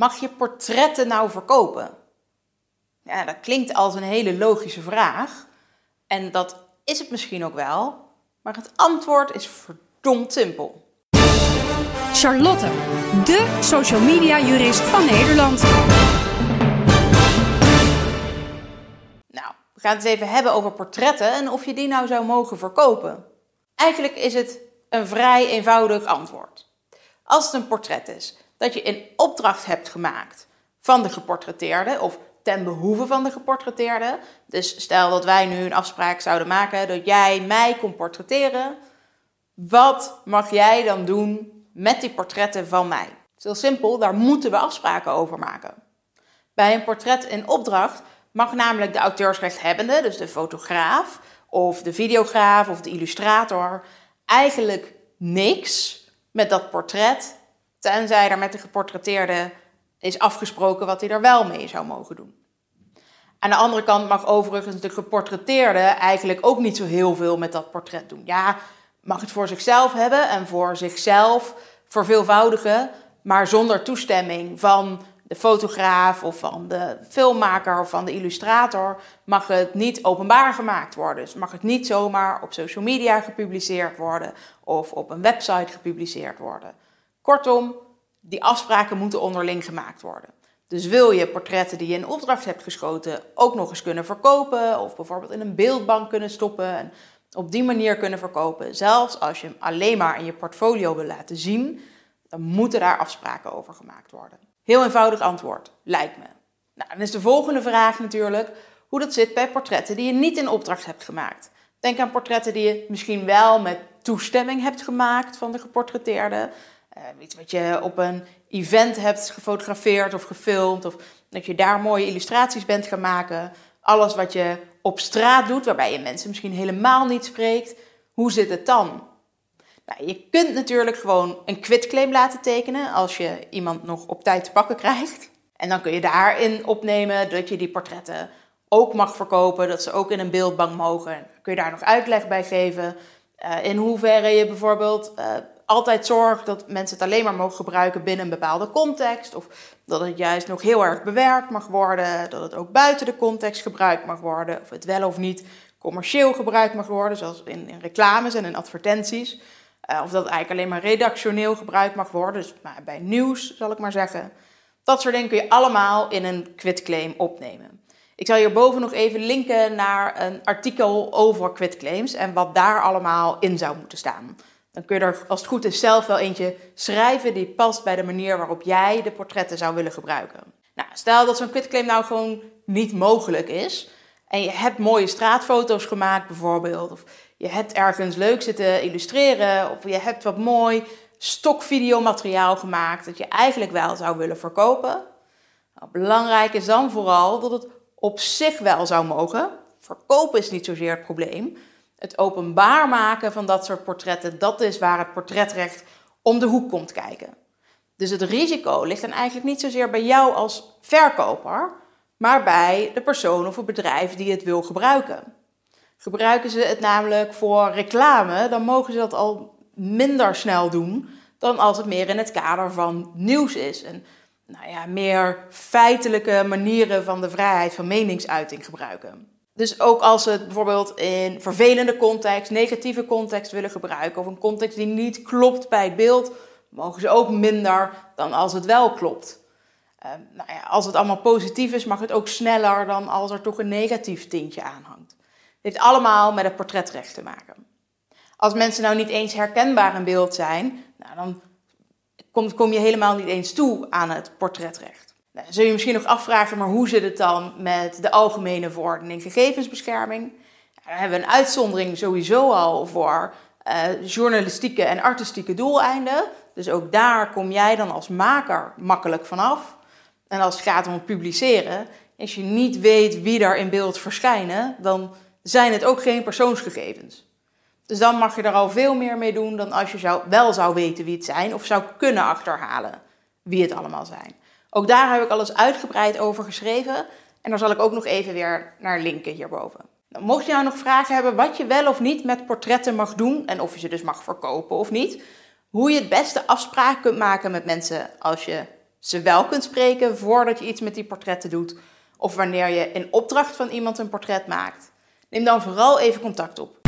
mag je portretten nou verkopen? Ja, dat klinkt als een hele logische vraag. En dat is het misschien ook wel. Maar het antwoord is verdomd simpel. Charlotte, de social media jurist van Nederland. Nou, we gaan het eens even hebben over portretten en of je die nou zou mogen verkopen. Eigenlijk is het een vrij eenvoudig antwoord. Als het een portret is dat je in opdracht hebt gemaakt van de geportretteerde of ten behoeve van de geportretteerde. Dus stel dat wij nu een afspraak zouden maken dat jij mij komt portretteren. Wat mag jij dan doen met die portretten van mij? Het is heel simpel, daar moeten we afspraken over maken. Bij een portret in opdracht mag namelijk de auteursrechthebbende, dus de fotograaf of de videograaf of de illustrator, eigenlijk niks met dat portret, tenzij er met de geportretteerde is afgesproken wat hij er wel mee zou mogen doen. Aan de andere kant mag overigens de geportretteerde eigenlijk ook niet zo heel veel met dat portret doen. Ja, mag het voor zichzelf hebben en voor zichzelf verveelvoudigen, maar zonder toestemming van de fotograaf of van de filmmaker of van de illustrator mag het niet openbaar gemaakt worden. Dus mag het niet zomaar op social media gepubliceerd worden of op een website gepubliceerd worden. Kortom, die afspraken moeten onderling gemaakt worden. Dus wil je portretten die je in opdracht hebt geschoten ook nog eens kunnen verkopen of bijvoorbeeld in een beeldbank kunnen stoppen en op die manier kunnen verkopen, zelfs als je hem alleen maar in je portfolio wil laten zien, dan moeten daar afspraken over gemaakt worden. Heel eenvoudig antwoord, lijkt me. Nou, dan is de volgende vraag natuurlijk hoe dat zit bij portretten die je niet in opdracht hebt gemaakt. Denk aan portretten die je misschien wel met toestemming hebt gemaakt van de geportretteerde. Uh, iets wat je op een event hebt gefotografeerd of gefilmd. Of dat je daar mooie illustraties bent gaan maken. Alles wat je op straat doet, waarbij je mensen misschien helemaal niet spreekt. Hoe zit het dan? Nou, je kunt natuurlijk gewoon een quitclaim laten tekenen als je iemand nog op tijd te pakken krijgt. En dan kun je daarin opnemen dat je die portretten ook mag verkopen, dat ze ook in een beeldbank mogen. kun je daar nog uitleg bij geven. Uh, in hoeverre je bijvoorbeeld uh, altijd zorgt dat mensen het alleen maar mogen gebruiken binnen een bepaalde context. Of dat het juist nog heel erg bewerkt mag worden. Dat het ook buiten de context gebruikt mag worden. Of het wel of niet commercieel gebruikt mag worden, zoals in, in reclames en in advertenties. Uh, of dat het eigenlijk alleen maar redactioneel gebruikt mag worden. Dus bij nieuws, zal ik maar zeggen. Dat soort dingen kun je allemaal in een quitclaim opnemen. Ik zal hierboven nog even linken naar een artikel over quitclaims en wat daar allemaal in zou moeten staan. Dan kun je er als het goed is zelf wel eentje schrijven die past bij de manier waarop jij de portretten zou willen gebruiken. Nou, stel dat zo'n quitclaim nou gewoon niet mogelijk is en je hebt mooie straatfoto's gemaakt bijvoorbeeld, of je hebt ergens leuk zitten illustreren, of je hebt wat mooi stokvideomateriaal gemaakt dat je eigenlijk wel zou willen verkopen. Nou, belangrijk is dan vooral dat het op zich wel zou mogen. Verkopen is niet zozeer het probleem, het openbaar maken van dat soort portretten, dat is waar het portretrecht om de hoek komt kijken. Dus het risico ligt dan eigenlijk niet zozeer bij jou als verkoper, maar bij de persoon of het bedrijf die het wil gebruiken. Gebruiken ze het namelijk voor reclame, dan mogen ze dat al minder snel doen dan als het meer in het kader van nieuws is. En nou ja, meer feitelijke manieren van de vrijheid van meningsuiting gebruiken. Dus ook als ze het bijvoorbeeld in vervelende context, negatieve context willen gebruiken, of een context die niet klopt bij het beeld, mogen ze ook minder dan als het wel klopt. Uh, nou ja, als het allemaal positief is, mag het ook sneller dan als er toch een negatief tintje aanhangt. Het heeft allemaal met het portretrecht te maken. Als mensen nou niet eens herkenbaar in beeld zijn, nou, dan kom je helemaal niet eens toe aan het portretrecht. Nou, zul je misschien nog afvragen, maar hoe zit het dan met de algemene verordening gegevensbescherming? Nou, dan hebben we een uitzondering sowieso al voor uh, journalistieke en artistieke doeleinden. Dus ook daar kom jij dan als maker makkelijk vanaf. En als het gaat om het publiceren, als je niet weet wie er in beeld verschijnen, dan zijn het ook geen persoonsgegevens. Dus dan mag je er al veel meer mee doen dan als je zou, wel zou weten wie het zijn of zou kunnen achterhalen wie het allemaal zijn. Ook daar heb ik alles uitgebreid over geschreven. En daar zal ik ook nog even weer naar linken hierboven. Nou, mocht je nou nog vragen hebben wat je wel of niet met portretten mag doen en of je ze dus mag verkopen of niet, hoe je het beste afspraak kunt maken met mensen als je ze wel kunt spreken voordat je iets met die portretten doet of wanneer je in opdracht van iemand een portret maakt, neem dan vooral even contact op.